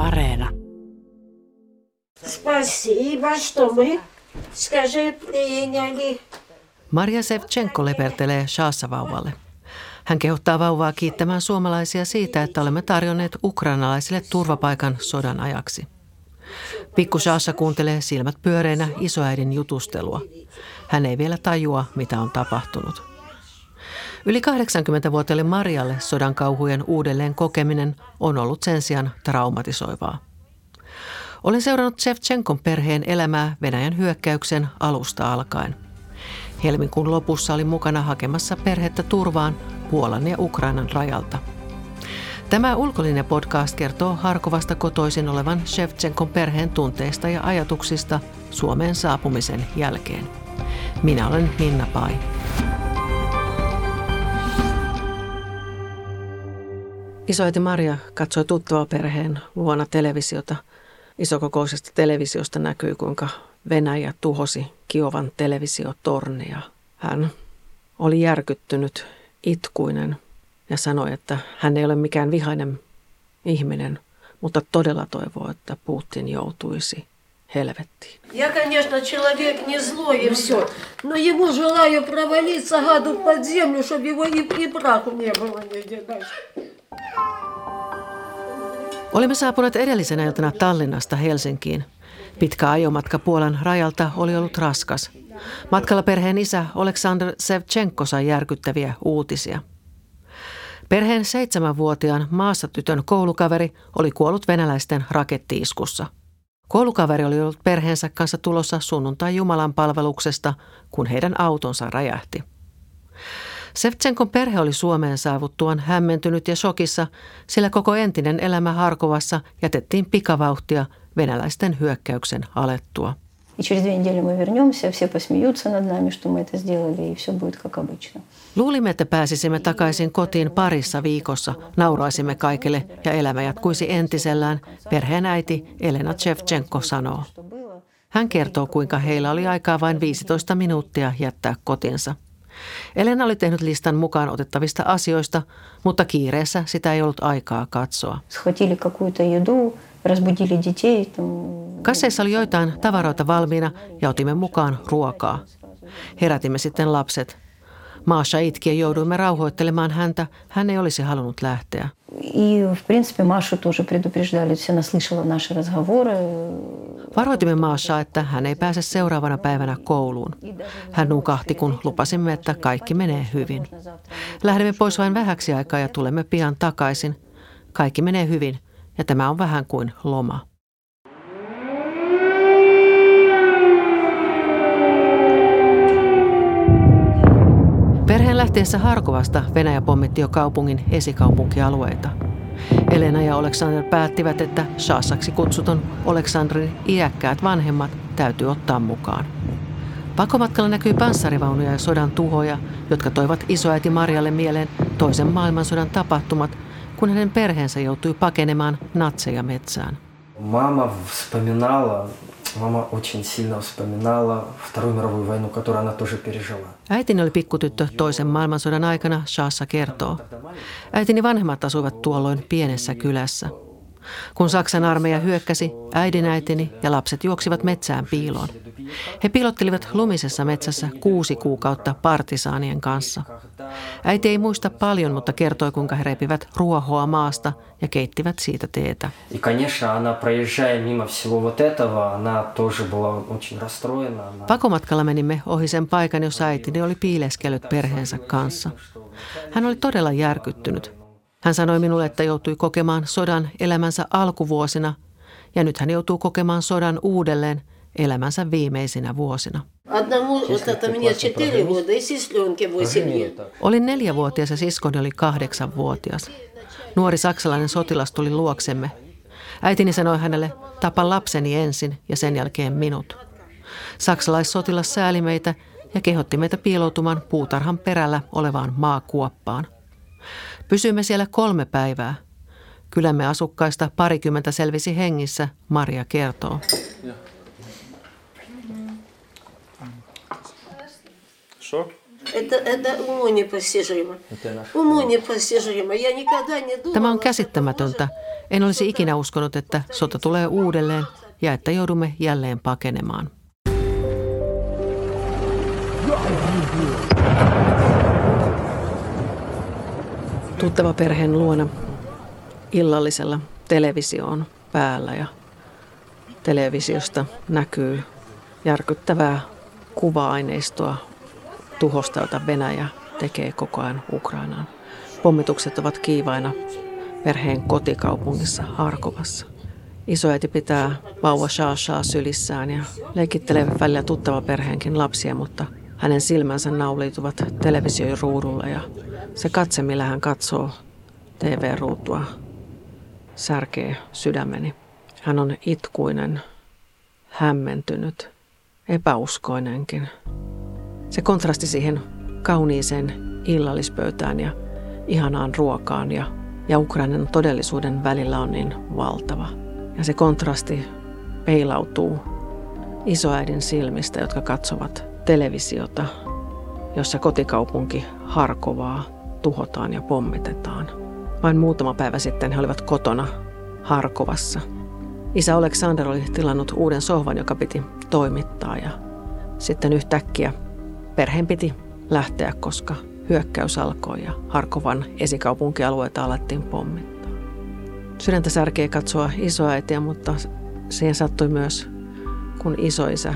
Areena. Спасибо, что мы, скажи, приняли. Maria Sevchenko lepertelee Shaassa-vauvalle. Hän kehottaa vauvaa kiittämään suomalaisia siitä, että olemme tarjonneet ukrainalaisille turvapaikan sodan ajaksi. Pikku Shaassa kuuntelee silmät pyöreinä isoäidin jutustelua. Hän ei vielä tajua, mitä on tapahtunut. Yli 80-vuotiaille Marialle sodan kauhujen uudelleen kokeminen on ollut sen sijaan traumatisoivaa. Olen seurannut Shevchenkon perheen elämää Venäjän hyökkäyksen alusta alkaen. Helmikuun lopussa oli mukana hakemassa perhettä turvaan Puolan ja Ukrainan rajalta. Tämä ulkollinen podcast kertoo Harkovasta kotoisin olevan Shevchenkon perheen tunteista ja ajatuksista Suomeen saapumisen jälkeen. Minä olen Minna Pai. Isoäiti Maria katsoi tuttava perheen luona televisiota. Isokokoisesta televisiosta näkyy, kuinka Venäjä tuhosi Kiovan televisiotornia. Hän oli järkyttynyt, itkuinen ja sanoi, että hän ei ole mikään vihainen ihminen, mutta todella toivoo, että Putin joutuisi helvettiin. Я, конечно, человек не злой и все, но ему желаю провалиться гаду под землю, чтобы его и, и праху не было нигде дальше. Olimme saapuneet edellisenä iltana Tallinnasta Helsinkiin. Pitkä ajomatka Puolan rajalta oli ollut raskas. Matkalla perheen isä Oleksandr Sevchenko sai järkyttäviä uutisia. Perheen seitsemänvuotiaan maassa tytön koulukaveri oli kuollut venäläisten rakettiiskussa. Koulukaveri oli ollut perheensä kanssa tulossa sunnuntai Jumalan palveluksesta, kun heidän autonsa räjähti. Sevtsenkon perhe oli Suomeen saavuttuaan hämmentynyt ja shokissa, sillä koko entinen elämä Harkovassa jätettiin pikavauhtia venäläisten hyökkäyksen alettua. И через две недели мы вернемся, все посмеются над нами, что мы это сделали, и все будет как обычно. Luulimme, että pääsisimme takaisin kotiin parissa viikossa, nauraisimme kaikille ja elämä jatkuisi entisellään, perheen äiti Elena Shevchenko sanoo. Hän kertoo, kuinka heillä oli aikaa vain 15 minuuttia jättää kotinsa. Elena oli tehnyt listan mukaan otettavista asioista, mutta kiireessä sitä ei ollut aikaa katsoa. Схватили какую-то еду, разбудили детей. Там... Kasseissa oli joitain tavaroita valmiina ja otimme mukaan ruokaa. Herätimme sitten lapset. Maasha itki ja jouduimme rauhoittelemaan häntä. Hän ei olisi halunnut lähteä. И, в принципе, Машу тоже предупреждали. Все она слышала наши разговоры. Varoitimme Maashaa, että hän ei pääse seuraavana päivänä kouluun. Hän nukahti, kun lupasimme, että kaikki menee hyvin. Lähdemme pois vain vähäksi aikaa ja tulemme pian takaisin. Kaikki menee hyvin ja tämä on vähän kuin loma. Perheen lähtiessä Harkovasta Venäjä pommitti jo kaupungin esikaupunkialueita. Elena ja Aleksander päättivät, että Shaassaksi kutsutun Aleksandrin iäkkäät vanhemmat täytyy ottaa mukaan. Pakomatkalla näkyi panssarivaunuja ja sodan tuhoja, jotka toivat isoäiti Marjalle mieleen toisen maailmansodan tapahtumat, kun hänen perheensä joutui pakenemaan natseja metsään. Мама вспоминала, мама очень сильно вспоминала Вторую мировую войну, которую она тоже пережила. Äitini oli pikkutyttö toisen maailmansodan aikana, Shaassa kertoo. Äitini vanhemmat asuivat tuolloin pienessä kylässä. Kun Saksan armeija hyökkäsi, äidin äitini ja lapset juoksivat metsään piiloon. He pilottelivat lumisessa metsässä kuusi kuukautta partisaanien kanssa. Äiti ei muista paljon, mutta kertoi, kuinka he repivät ruohoa maasta ja keittivät siitä teetä. Pakomatkalla menimme ohi sen paikan, jossa äitini oli piileskellyt perheensä kanssa. Hän oli todella järkyttynyt. Hän sanoi minulle, että joutui kokemaan sodan elämänsä alkuvuosina ja nyt hän joutuu kokemaan sodan uudelleen – elämänsä viimeisinä vuosina. Olin neljävuotias ja siskoni oli kahdeksanvuotias. Nuori saksalainen sotilas tuli luoksemme. Äitini sanoi hänelle, tapa lapseni ensin ja sen jälkeen minut. Saksalaissotilas sääli meitä ja kehotti meitä piiloutumaan puutarhan perällä olevaan maakuoppaan. Pysyimme siellä kolme päivää. Kylämme asukkaista parikymmentä selvisi hengissä, Maria kertoo. Это, это уму непостижимо. Уму непостижимо. Я никогда не думала... Tämä on käsittämätöntä. En olisi ikinä uskonut, että sota tulee uudelleen ja että joudumme jälleen pakenemaan. Tuttava perheen luona illallisella televisio on päällä ja televisiosta näkyy järkyttävää kuva-aineistoa tuhosta, jota Venäjä tekee koko ajan Ukrainaan. Pommitukset ovat kiivaina perheen kotikaupungissa Harkovassa. Isoäiti pitää vauva Shashaa sylissään ja leikittelee välillä tuttava perheenkin lapsia, mutta hänen silmänsä nauliituvat television ruudulla ja se katse, millä hän katsoo TV-ruutua, särkee sydämeni. Hän on itkuinen, hämmentynyt, epäuskoinenkin. Se kontrasti siihen kauniiseen illallispöytään ja ihanaan ruokaan ja, ja Ukrainan todellisuuden välillä on niin valtava. Ja se kontrasti peilautuu isoäidin silmistä, jotka katsovat televisiota, jossa kotikaupunki Harkovaa tuhotaan ja pommitetaan. Vain muutama päivä sitten he olivat kotona Harkovassa. Isä Aleksander oli tilannut uuden sohvan, joka piti toimittaa ja sitten yhtäkkiä perheen piti lähteä, koska hyökkäys alkoi ja Harkovan esikaupunkialueita alettiin pommittaa. Sydäntä särkee katsoa isoäitiä, mutta siihen sattui myös, kun isoisä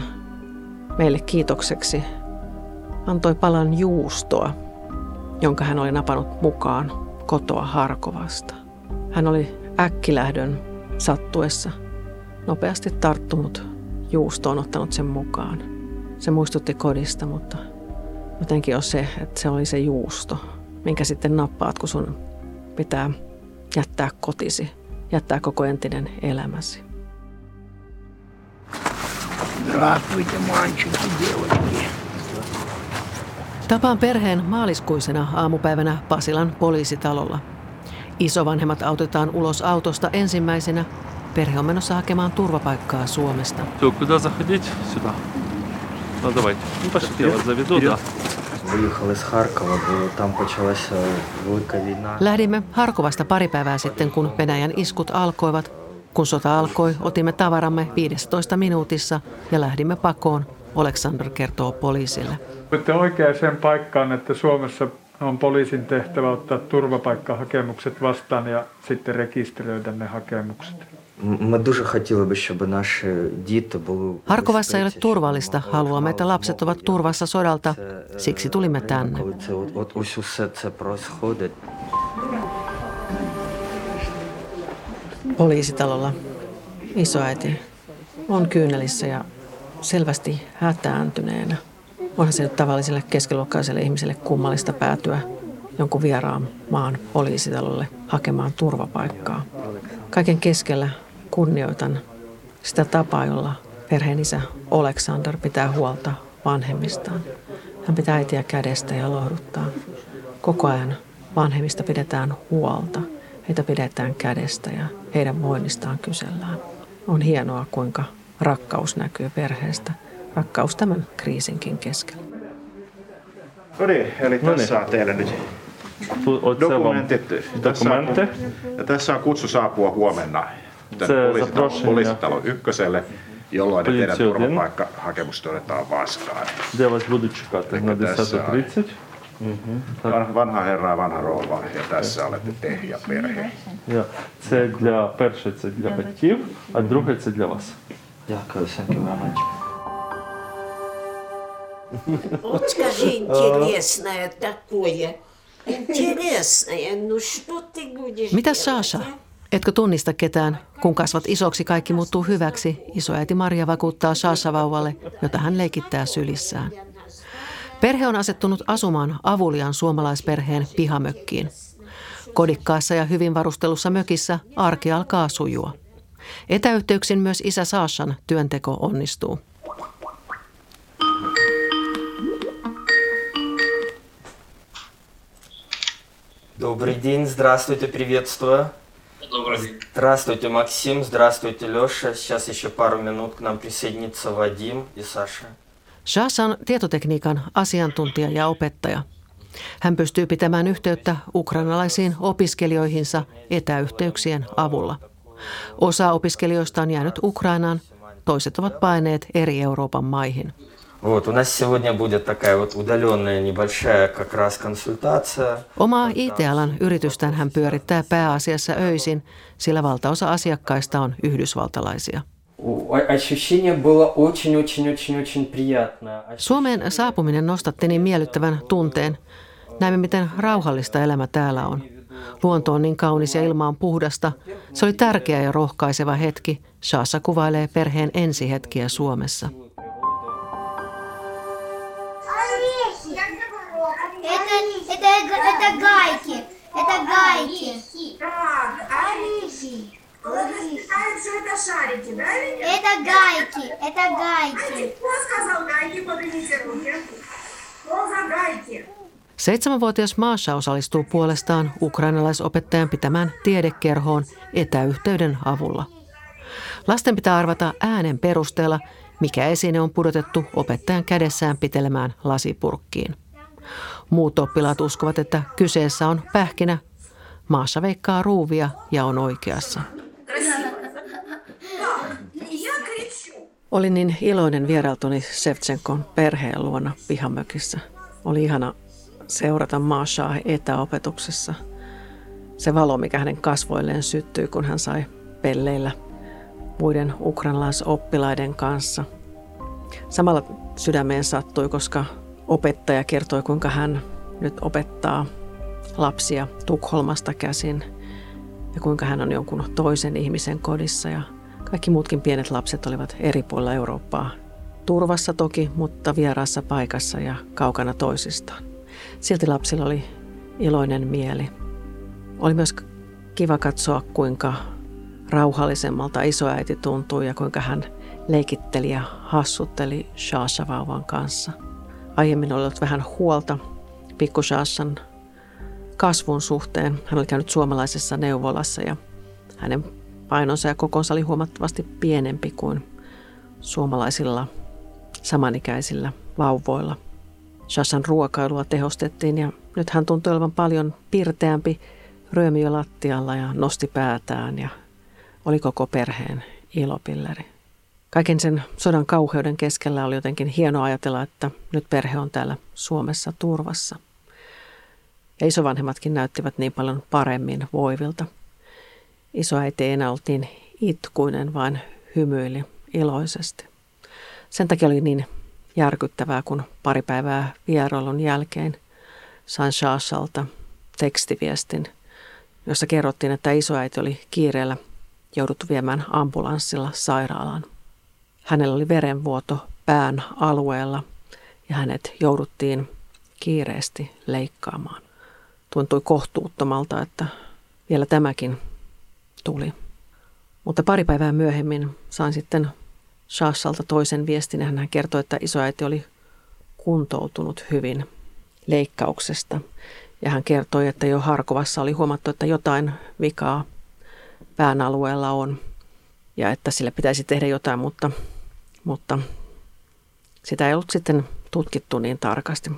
meille kiitokseksi antoi palan juustoa, jonka hän oli napannut mukaan kotoa Harkovasta. Hän oli äkkilähdön sattuessa nopeasti tarttunut juustoon, ottanut sen mukaan. Se muistutti kodista, mutta jotenkin on se, että se oli se juusto, minkä sitten nappaat, kun sun pitää jättää kotisi, jättää koko entinen elämäsi. Tapaan perheen maaliskuisena aamupäivänä Pasilan poliisitalolla. Isovanhemmat autetaan ulos autosta ensimmäisenä. Perhe on menossa hakemaan turvapaikkaa Suomesta. Ну давайте. Ну пошли, я вас заведу, да. Выехал из Харкова, было- там началась э, великая война. Lähdimme Harkovasta pari päivää sitten, kun Venäjän iskut alkoivat. Kun sota alkoi, otimme tavaramme 15 minuutissa ja lähdimme pakoon, Alexander kertoo poliisille. Olette oikeaan paikkaan, että Suomessa on poliisin tehtävä ottaa turvapaikkahakemukset vastaan ja sitten rekisteröidä ne hakemukset. М- Ми дуже хотіли би, щоб наші діти були в Harkovassa ei ole безпеці, щоб turvallista. вони Haluamme, että знали, lapset ovat коли turvassa sodalta. це, Siksi е, tulimme війна, tänne. Коли це от, от ось усе це происходить. Poliisitalolla isoäiti on kyynelissä ja selvästi hätääntyneenä. Onhan se nyt tavalliselle keskiluokkaiselle ihmiselle kummallista päätyä jonkun vieraan maan poliisitalolle hakemaan turvapaikkaa. Kaiken keskellä kunnioitan sitä tapaa, jolla perheen isä Alexander pitää huolta vanhemmistaan. Hän pitää äitiä kädestä ja lohduttaa. Koko ajan vanhemmista pidetään huolta. Heitä pidetään kädestä ja heidän voinnistaan kysellään. On hienoa, kuinka rakkaus näkyy perheestä. Rakkaus tämän kriisinkin keskellä. No niin, eli tässä on teille nyt dokumentit. Tässä on, ja tässä on kutsu saapua huomenna tänne Se poliisitalo, zaproszenie. poliisitalo ykköselle, jolloin ne teidän Poliisi один. turvapaikkahakemus otetaan vastaan. Де вас будуть чекати? На Таке 10.30. Van- Vanha herra ja vanha rouva, ja tässä olette te ja perhe. Я. Це для перше це для батьків, а друге це для вас. Дякую, thank you very much. Вот скажи интересное такое. Интересное, ну что ты будешь Mitä делать, Sasha? а? Etkö tunnista ketään? Kun kasvat isoksi, kaikki muuttuu hyväksi. Isoäiti Maria vakuuttaa Sasha-vauvalle, jota hän leikittää sylissään. Perhe on asettunut asumaan avulian suomalaisperheen pihamökkiin. Kodikkaassa ja hyvin varustelussa mökissä arki alkaa sujua. Etäyhteyksin myös isä Saashan työnteko onnistuu. Добрый день, здравствуйте, приветствую. Добрый день. Здравствуйте, Максим, здравствуйте, Леша. Сейчас еще пару минут к нам присоединится Вадим и Саша. Shasha on tietotekniikan asiantuntija ja opettaja. Hän pystyy pitämään yhteyttä ukrainalaisiin opiskelijoihinsa etäyhteyksien avulla. Osa opiskelijoista on jäänyt Ukrainaan, toiset ovat paineet eri Euroopan maihin. Вот, у нас сегодня будет такая вот удаленная небольшая как раз консультация. Omaa IT-alan yritystään hän pyörittää pääasiassa öisin, sillä valtaosa asiakkaista on yhdysvaltalaisia. Ощущение было очень-очень-очень-очень приятное. Suomeen saapuminen nostatti niin miellyttävän tunteen. Näemme, miten rauhallista elämä täällä on. Luonto on niin kaunis ja ilma on puhdasta. Se oli tärkeä ja rohkaiseva hetki. Shaassa kuvailee perheen ensihetkiä Suomessa. это, это гайки. Это гайки. Так, орехи. Вот мы считаем, что это шарики, да? или нет? Это гайки. Это гайки. Кто сказал гайки? Поднимите руки. Что за гайки? Seitsemänvuotias Maasha osallistuu puolestaan ukrainalaisopettajan pitämään tiedekerhoon etäyhteyden avulla. Lasten pitää arvata äänen perusteella, mikä esine on pudotettu opettajan kädessään pitelemään lasipurkkiin. Muut oppilaat uskovat, että kyseessä on pähkinä. Maassa veikkaa ruuvia ja on oikeassa. Olin niin iloinen vierailtuni Sevtsenkon perheen luona pihamökissä. Oli ihana seurata Maashaa etäopetuksessa. Se valo, mikä hänen kasvoilleen syttyi, kun hän sai pelleillä muiden ukrainalaisoppilaiden kanssa. Samalla sydämeen sattui, koska opettaja kertoi, kuinka hän nyt opettaa lapsia Tukholmasta käsin ja kuinka hän on jonkun toisen ihmisen kodissa ja kaikki muutkin pienet lapset olivat eri puolilla Eurooppaa. Turvassa toki, mutta vieraassa paikassa ja kaukana toisistaan. Silti lapsilla oli iloinen mieli. Oli myös kiva katsoa, kuinka rauhallisemmalta isoäiti tuntui ja kuinka hän leikitteli ja hassutteli Shasha-vauvan kanssa. Aiemmin ollut vähän huolta pikku Shashan kasvun suhteen. Hän oli käynyt suomalaisessa neuvolassa ja hänen painonsa ja kokonsa oli huomattavasti pienempi kuin suomalaisilla samanikäisillä vauvoilla. Shashan ruokailua tehostettiin ja nyt hän tuntui olevan paljon pirteämpi, ryömi jo lattialla ja nosti päätään ja oli koko perheen ilopilleri. Kaiken sen sodan kauheuden keskellä oli jotenkin hieno ajatella, että nyt perhe on täällä Suomessa turvassa. Ja isovanhemmatkin näyttivät niin paljon paremmin voivilta. Isoäiti ei enää ollut niin itkuinen, vaan hymyili iloisesti. Sen takia oli niin järkyttävää, kun pari päivää vierailun jälkeen sain Shashalta tekstiviestin, jossa kerrottiin, että isoäiti oli kiireellä jouduttu viemään ambulanssilla sairaalaan. Hänellä oli verenvuoto pään alueella ja hänet jouduttiin kiireesti leikkaamaan. Tuntui kohtuuttomalta, että vielä tämäkin tuli. Mutta pari päivää myöhemmin sain sitten Shashalta toisen viestin ja hän kertoi, että isoäiti oli kuntoutunut hyvin leikkauksesta. Ja hän kertoi, että jo Harkovassa oli huomattu, että jotain vikaa pään alueella on ja että sille pitäisi tehdä jotain, mutta, sitä ei ollut sitten tutkittu niin tarkasti.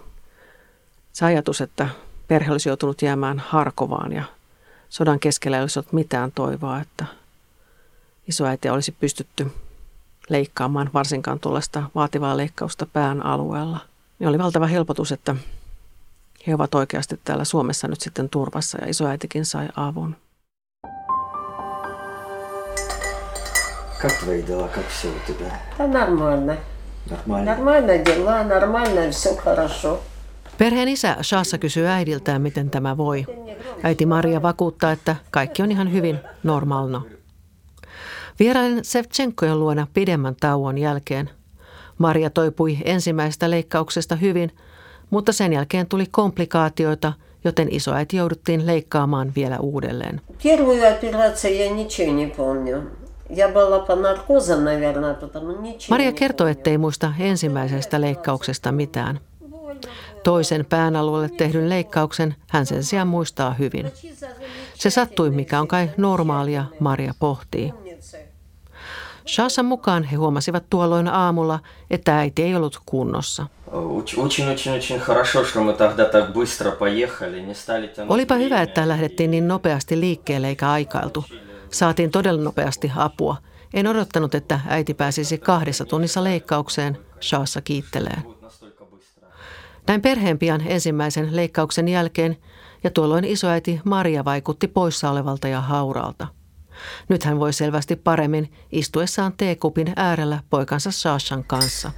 Se ajatus, että perhe olisi joutunut jäämään Harkovaan ja sodan keskellä ei olisi ollut mitään toivoa, että isoäiti olisi pystytty leikkaamaan varsinkaan tuollaista vaativaa leikkausta pään alueella. Niin oli valtava helpotus, että he ovat oikeasti täällä Suomessa nyt sitten turvassa ja isoäitikin sai avun. Как твои дела? Как все у тебя? Да нормально. Нормально? Нормально дела, нормально, все хорошо. Perheen isä Shassa kysyy äidiltään, miten tämä voi. Äiti Maria vakuuttaa, että kaikki on ihan hyvin normalno. Vierailin Sevchenkojen luona pidemmän tauon jälkeen. Maria toipui ensimmäisestä leikkauksesta hyvin, mutta sen jälkeen tuli komplikaatioita, joten isoäiti jouduttiin leikkaamaan vielä uudelleen. Первую операцию я ничего не помню. Maria kertoi, ettei muista ensimmäisestä leikkauksesta mitään. Toisen pään alueelle tehdyn leikkauksen hän sen sijaan muistaa hyvin. Se sattui, mikä on kai normaalia, Maria pohtii. Shassan mukaan he huomasivat tuolloin aamulla, että äiti ei ollut kunnossa. Olipa hyvä, että lähdettiin niin nopeasti liikkeelle eikä aikailtu. Saatiin todella nopeasti apua. En odottanut, että äiti pääsisi kahdessa tunnissa leikkaukseen, Shaassa kiittelee. Näin perheen pian ensimmäisen leikkauksen jälkeen ja tuolloin isoäiti Maria vaikutti poissa olevalta ja hauraalta. Nyt hän voi selvästi paremmin istuessaan teekupin äärellä poikansa Sashan kanssa.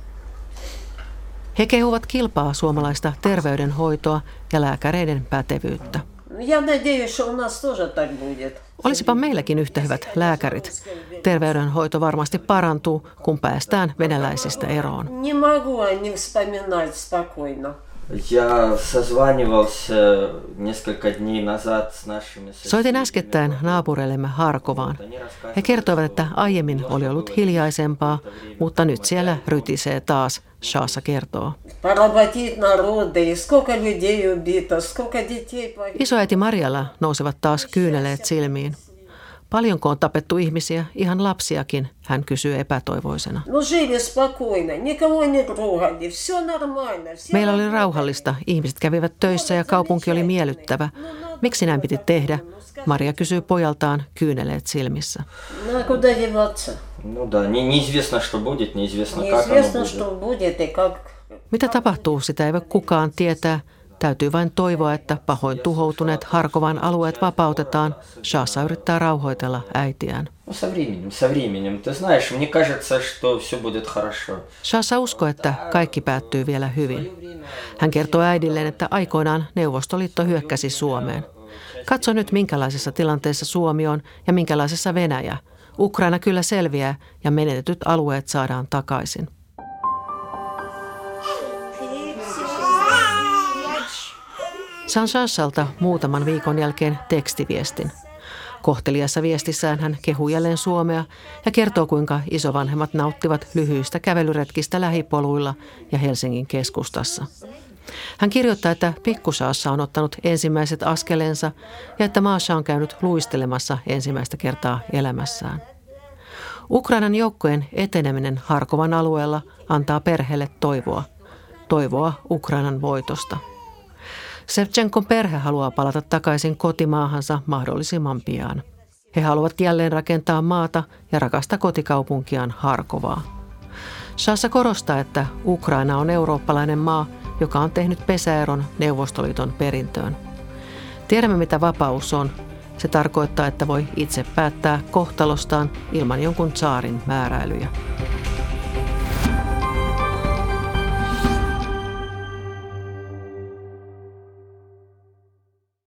He kehuvat kilpaa suomalaista terveydenhoitoa ja lääkäreiden pätevyyttä. Я надеюсь, что у нас тоже так будет. Olisipa meilläkin yhtä hyvät lääkärit. Terveydenhoito varmasti parantuu, kun päästään venäläisistä eroon. Не могу о них вспоминать спокойно. Soitin äskettäin naapureillemme Harkovaan. He kertoivat, että aiemmin oli ollut hiljaisempaa, mutta nyt siellä rytisee taas, Shaassa kertoo. Isoäiti Marjalla nousevat taas kyyneleet silmiin. Paljonko on tapettu ihmisiä, ihan lapsiakin, hän kysyy epätoivoisena. Meillä oli rauhallista, ihmiset kävivät töissä ja kaupunki oli miellyttävä. Miksi näin piti tehdä? Maria kysyy pojaltaan kyyneleet silmissä. Mitä tapahtuu, sitä ei voi kukaan tietää. Täytyy vain toivoa, että pahoin tuhoutuneet Harkovan alueet vapautetaan. Shasa yrittää rauhoitella äitiään. Shasa uskoo, että kaikki päättyy vielä hyvin. Hän kertoo äidilleen, että aikoinaan Neuvostoliitto hyökkäsi Suomeen. Katso nyt, minkälaisessa tilanteessa Suomi on ja minkälaisessa Venäjä. Ukraina kyllä selviää ja menetetyt alueet saadaan takaisin. Saan Shashalta muutaman viikon jälkeen tekstiviestin. Kohteliassa viestissään hän kehuu jälleen Suomea ja kertoo, kuinka isovanhemmat nauttivat lyhyistä kävelyretkistä lähipoluilla ja Helsingin keskustassa. Hän kirjoittaa, että pikkusaassa on ottanut ensimmäiset askelensa ja että Maasha on käynyt luistelemassa ensimmäistä kertaa elämässään. Ukrainan joukkojen eteneminen Harkovan alueella antaa perheelle toivoa. Toivoa Ukrainan voitosta. Sevchenkon perhe haluaa palata takaisin kotimaahansa mahdollisimman pian. He haluavat jälleen rakentaa maata ja rakasta kotikaupunkiaan Harkovaa. Shassa korostaa, että Ukraina on eurooppalainen maa, joka on tehnyt pesäeron Neuvostoliiton perintöön. Tiedämme, mitä vapaus on. Se tarkoittaa, että voi itse päättää kohtalostaan ilman jonkun saarin määräilyjä.